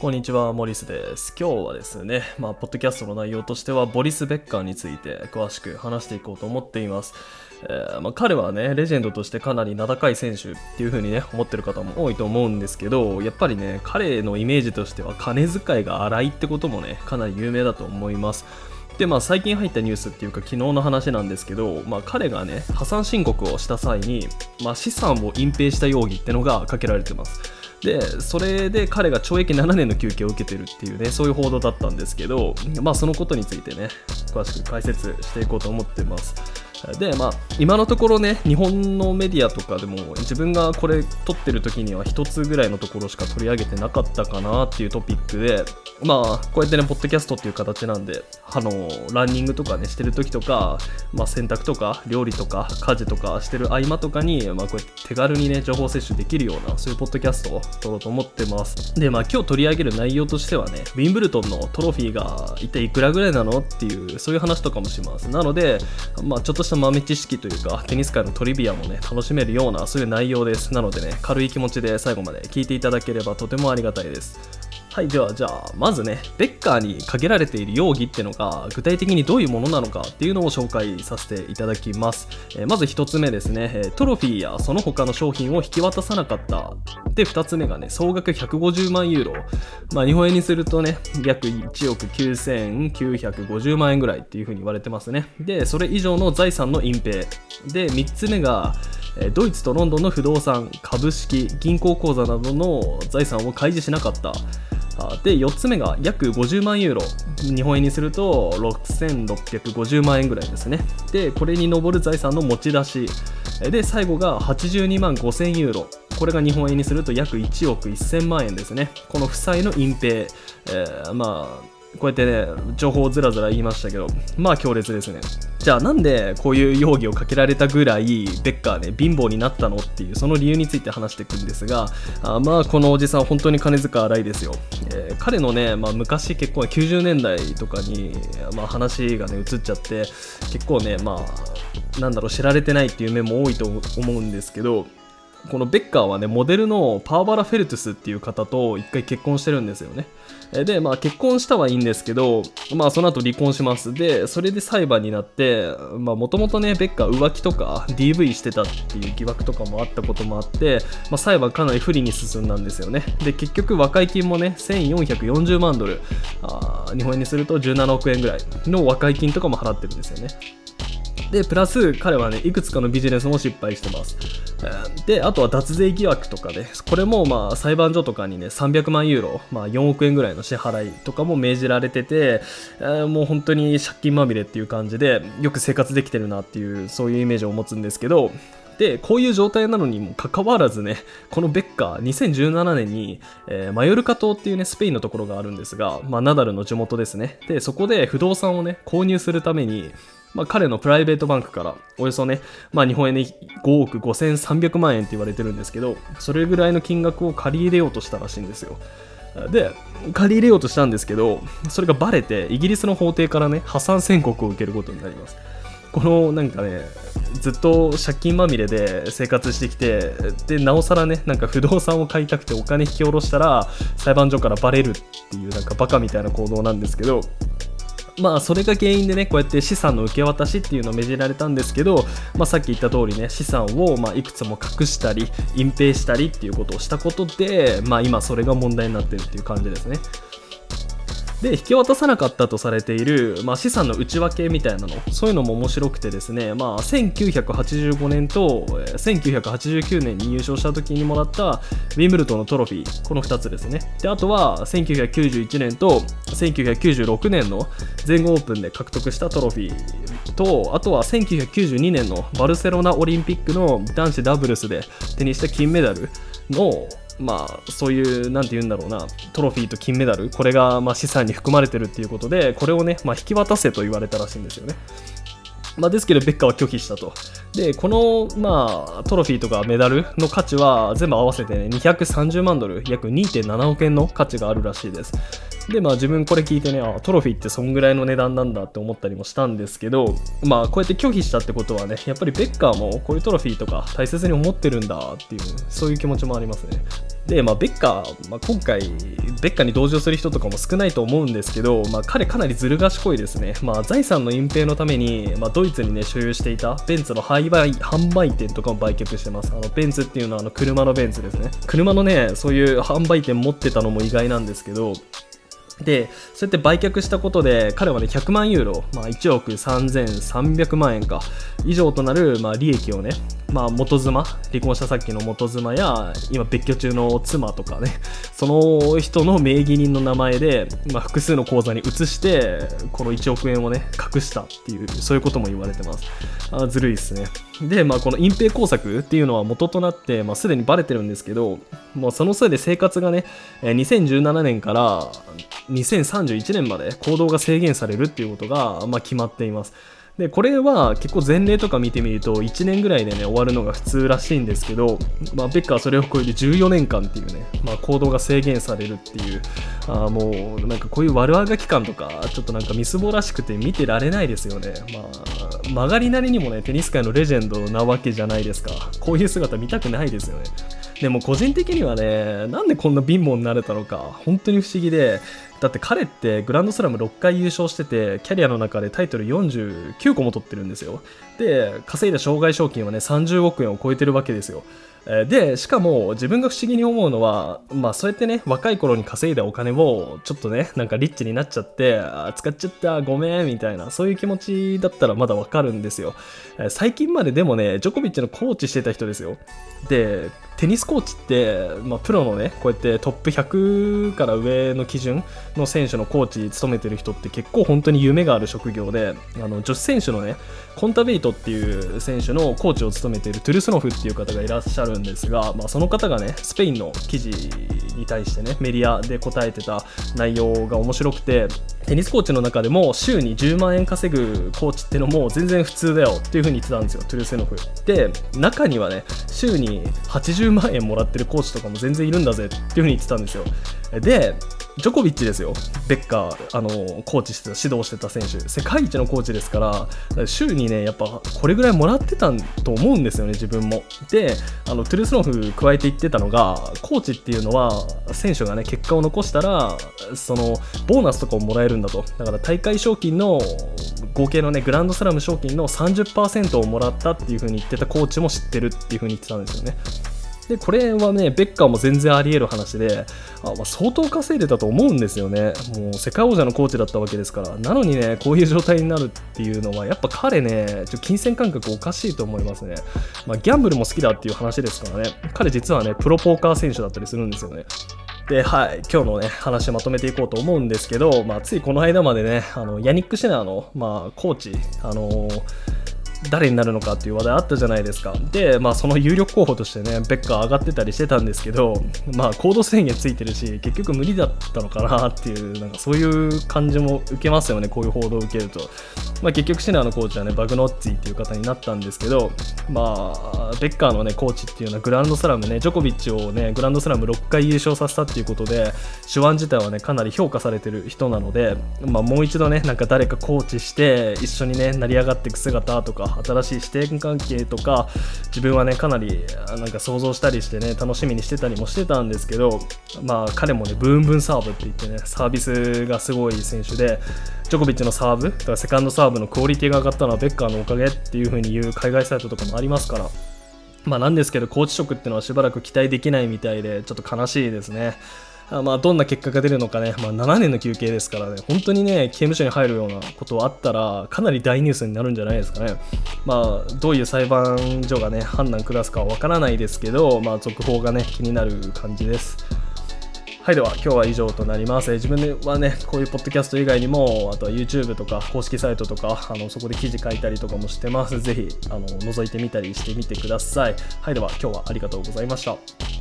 こんにちは、モリスです。今日はですね、まあ、ポッドキャストの内容としては、ボリス・ベッカーについて詳しく話していこうと思っています。えー、まあ、彼はね、レジェンドとしてかなり名高い選手っていう風にね、思ってる方も多いと思うんですけど、やっぱりね、彼のイメージとしては、金遣いが荒いってこともね、かなり有名だと思います。でまあ、最近入ったニュースっていうか昨日の話なんですけど、まあ、彼がね破産申告をした際に、まあ、資産を隠蔽した容疑ってのがかけられてますでそれで彼が懲役7年の休憩を受けてるっていうねそういう報道だったんですけどまあそのことについてね詳しく解説していこうと思ってます。でまあ今のところね日本のメディアとかでも自分がこれ撮ってる時には1つぐらいのところしか取り上げてなかったかなっていうトピックでまあこうやってねポッドキャストっていう形なんであのランニングとかねしてる時とか、まあ、洗濯とか料理とか家事とかしてる合間とかに、まあ、こうやって手軽にね情報摂取できるようなそういうポッドキャストを撮ろうと思ってます。でまあ今日取り上げる内容としてはねウィンブルトンのトロフィーが一体いくらぐらいなのっていうそういう話とかもします。なのでまあちょっとした豆知識というかテニス界のトリビアもね楽しめるようなそういう内容です。なのでね軽い気持ちで最後まで聞いていただければとてもありがたいです。はい、ではじゃあ、まずね、ベッカーにかけられている容疑ってのが、具体的にどういうものなのかっていうのを紹介させていただきます。えー、まず1つ目ですね、トロフィーやその他の商品を引き渡さなかった。で、2つ目がね、総額150万ユーロ。まあ、日本円にするとね、約1億9950万円ぐらいっていうふうに言われてますね。で、それ以上の財産の隠蔽。で、3つ目が、ドイツとロンドンの不動産、株式、銀行口座などの財産を開示しなかった。で4つ目が約50万ユーロ。日本円にすると6650万円ぐらいですね。でこれに上る財産の持ち出し。で最後が82万5000ユーロ。これが日本円にすると約1億1000万円ですね。この負債の隠蔽、えー、まあこうやってね、情報をずらずら言いましたけど、まあ強烈ですね。じゃあなんでこういう容疑をかけられたぐらい、ベッカーね、貧乏になったのっていう、その理由について話していくんですが、あまあこのおじさん本当に金遣い荒いですよ。えー、彼のね、まあ昔結構90年代とかに、まあ話がね、移っちゃって、結構ね、まあ、なんだろう、知られてないっていう面も多いと思うんですけど、このベッカーはね、モデルのパーバラ・フェルトゥスっていう方と一回結婚してるんですよね。で、まあ結婚したはいいんですけど、まあその後離婚します。で、それで裁判になって、まあもともとね、ベッカー浮気とか DV してたっていう疑惑とかもあったこともあって、まあ裁判かなり不利に進んだんですよね。で、結局和解金もね、1440万ドル、あ日本円にすると17億円ぐらいの和解金とかも払ってるんですよね。で、プラス彼はね、いくつかのビジネスも失敗してます。で、あとは脱税疑惑とかで、これもまあ裁判所とかにね、300万ユーロ、まあ4億円ぐらいの支払いとかも命じられてて、もう本当に借金まみれっていう感じで、よく生活できてるなっていう、そういうイメージを持つんですけど、で、こういう状態なのにもかかわらずね、このベッカー、2017年に、えー、マヨルカ島っていうね、スペインのところがあるんですが、まあ、ナダルの地元ですね。で、そこで不動産をね、購入するために、まあ、彼のプライベートバンクからおよそね、まあ、日本円で5億5300万円って言われてるんですけど、それぐらいの金額を借り入れようとしたらしいんですよ。で、借り入れようとしたんですけど、それがバレて、イギリスの法廷からね、破産宣告を受けることになります。このなんかね、ずっと借金まみれで生活してきて、で、なおさらね、なんか不動産を買いたくてお金引き下ろしたら、裁判所からバレるっていうなんかバカみたいな行動なんですけど、まあそれが原因でねこうやって資産の受け渡しっていうのを命じられたんですけど、まあ、さっき言った通りね資産をまいくつも隠したり隠蔽したりっていうことをしたことで、まあ、今それが問題になってるっていう感じですね。で、引き渡さなかったとされている、まあ、資産の内訳みたいなの、そういうのも面白くてですね、まあ、1985年と1989年に優勝した時にもらったウィンブルトンのトロフィー、この2つですね。で、あとは1991年と1996年の全豪オープンで獲得したトロフィーと、あとは1992年のバルセロナオリンピックの男子ダブルスで手にした金メダルのまあ、そういう、なんて言うんだろうな、トロフィーと金メダル、これがまあ資産に含まれてるっていうことで、これをね、まあ、引き渡せと言われたらしいんですよね。まあ、ですけど、ベッカーは拒否したと。で、この、まあ、トロフィーとかメダルの価値は全部合わせてね、230万ドル、約2.7億円の価値があるらしいです。で、まあ自分これ聞いてね、あ、トロフィーってそんぐらいの値段なんだって思ったりもしたんですけど、まあこうやって拒否したってことはね、やっぱりベッカーもこういうトロフィーとか大切に思ってるんだっていう、そういう気持ちもありますね。で、まあベッカー、まあ、今回ベッカーに同情する人とかも少ないと思うんですけど、まあ、彼かなりずる賢いですね、まあ、財産の隠蔽のために、まあ、ドイツにね所有していたベンツの販売販売店とかも売却してます。あのベンツっていうのはあの車のベンツですね。車のねそういう販売店持ってたのも意外なんですけどで、そうやって売却したことで、彼はね、100万ユーロ、まあ、1億3300万円か、以上となる、まあ、利益をね、まあ、元妻、離婚したさっきの元妻や、今別居中の妻とかね、その人の名義人の名前で、まあ、複数の口座に移して、この1億円をね、隠したっていう、そういうことも言われてます。あずるいっすね。で、まあ、この隠蔽工作っていうのは元となって、まあ、すでにバレてるんですけど、もうそのせいで生活がね、2017年から2031年まで行動が制限されるっていうことが、まあ、決まっています。でこれは結構前例とか見てみると1年ぐらいでね終わるのが普通らしいんですけど、まあ、ベッカーはそれを超える14年間っていうね、まあ、行動が制限されるっていうあもうなんかこういう悪あがき感とかちょっとなんかみすぼらしくて見てられないですよね、まあ、曲がりなりにもねテニス界のレジェンドなわけじゃないですか。こういう姿見たくないですよね。でも個人的にはねなんでこんな貧乏になれたのか本当に不思議でだって彼ってグランドスラム6回優勝しててキャリアの中でタイトル49個も取ってるんですよ。で稼いだ障害賞金はね30億円を超えてるわけですよ。でしかも自分が不思議に思うのは、まあ、そうやってね若い頃に稼いだお金をちょっとねなんかリッチになっちゃって使っちゃったごめんみたいなそういう気持ちだったらまだわかるんですよ。最近まででもねジョコビッチのコーチしてた人ですよ。でテニスコーチって、まあ、プロのねこうやってトップ100から上の基準の選手のコーチ務めてる人って結構本当に夢がある職業であの女子選手のねコンタベイトっていう選手のコーチを務めているトゥルスノフっていう方がいらっしゃるんですが、まあ、その方がねスペインの記事に対してねメディアで答えてた内容が面白くてテニスコーチの中でも週に10万円稼ぐコーチってのも全然普通だよっていう風に言ってたんですよトゥルスノフで中にはね週に80万円もらってるコーチとかも全然いるんだぜっていう風に言ってたんですよ。でジョコビッチですよ、ベッカー、あのコーチしてた、指導してた選手、世界一のコーチですから、週にね、やっぱこれぐらいもらってたと思うんですよね、自分も。で、あのトゥルスノフ加えて言ってたのが、コーチっていうのは、選手がね、結果を残したら、そのボーナスとかをもらえるんだと。だから大会賞金の合計のね、グランドスラム賞金の30%をもらったっていう風に言ってたコーチも知ってるっていう風に言ってたんですよね。でこれはねベッカーも全然あり得る話であ、まあ、相当稼いでたと思うんですよね。もう世界王者のコーチだったわけですから。なのにねこういう状態になるっていうのはやっぱ彼ねちょ金銭感覚おかしいと思いますね、まあ、ギャンブルも好きだっていう話ですからね。彼実はねプロポーカー選手だったりするんですよね。で、はい、今日のね、話まとめていこうと思うんですけど、まあ、ついこの間までね、あの、ヤニック・シナーの、まあ、コーチ、あのー誰になるのかっていう話題あったじゃないですか。で、まあ、その有力候補としてね、ベッカー上がってたりしてたんですけど、まあ、行動制限ついてるし、結局無理だったのかなっていう、なんかそういう感じも受けますよね、こういう報道を受けると。まあ、結局、シナーのコーチはね、バグノッツィっていう方になったんですけど、まあ、ベッカーのね、コーチっていうのはグランドスラムね、ジョコビッチをね、グランドスラム6回優勝させたっていうことで、手腕自体はね、かなり評価されてる人なので、まあ、もう一度ね、なんか誰かコーチして、一緒にね、成り上がっていく姿とか、新しい視点関係とか自分はねかなりなんか想像したりしてね楽しみにしてたりもしてたんですけどまあ彼もねブンブンサーブって言ってねサービスがすごい選手でジョコビッチのサーブとかセカンドサーブのクオリティが上がったのはベッカーのおかげっていう風に言う海外サイトとかもありますからまあなんですけどコーチ職っていうのはしばらく期待できないみたいでちょっと悲しいですね。まあ、どんな結果が出るのかね、まあ、7年の休憩ですからね、本当にね、刑務所に入るようなことあったら、かなり大ニュースになるんじゃないですかね。まあ、どういう裁判所がね、判断下すかはわからないですけど、まあ、続報がね、気になる感じです。はい、では今日は以上となります。自分はね、こういうポッドキャスト以外にも、あとは YouTube とか公式サイトとか、あのそこで記事書いたりとかもしてます。ぜひあの覗いてみたりしてみてください。はい、では今日はありがとうございました。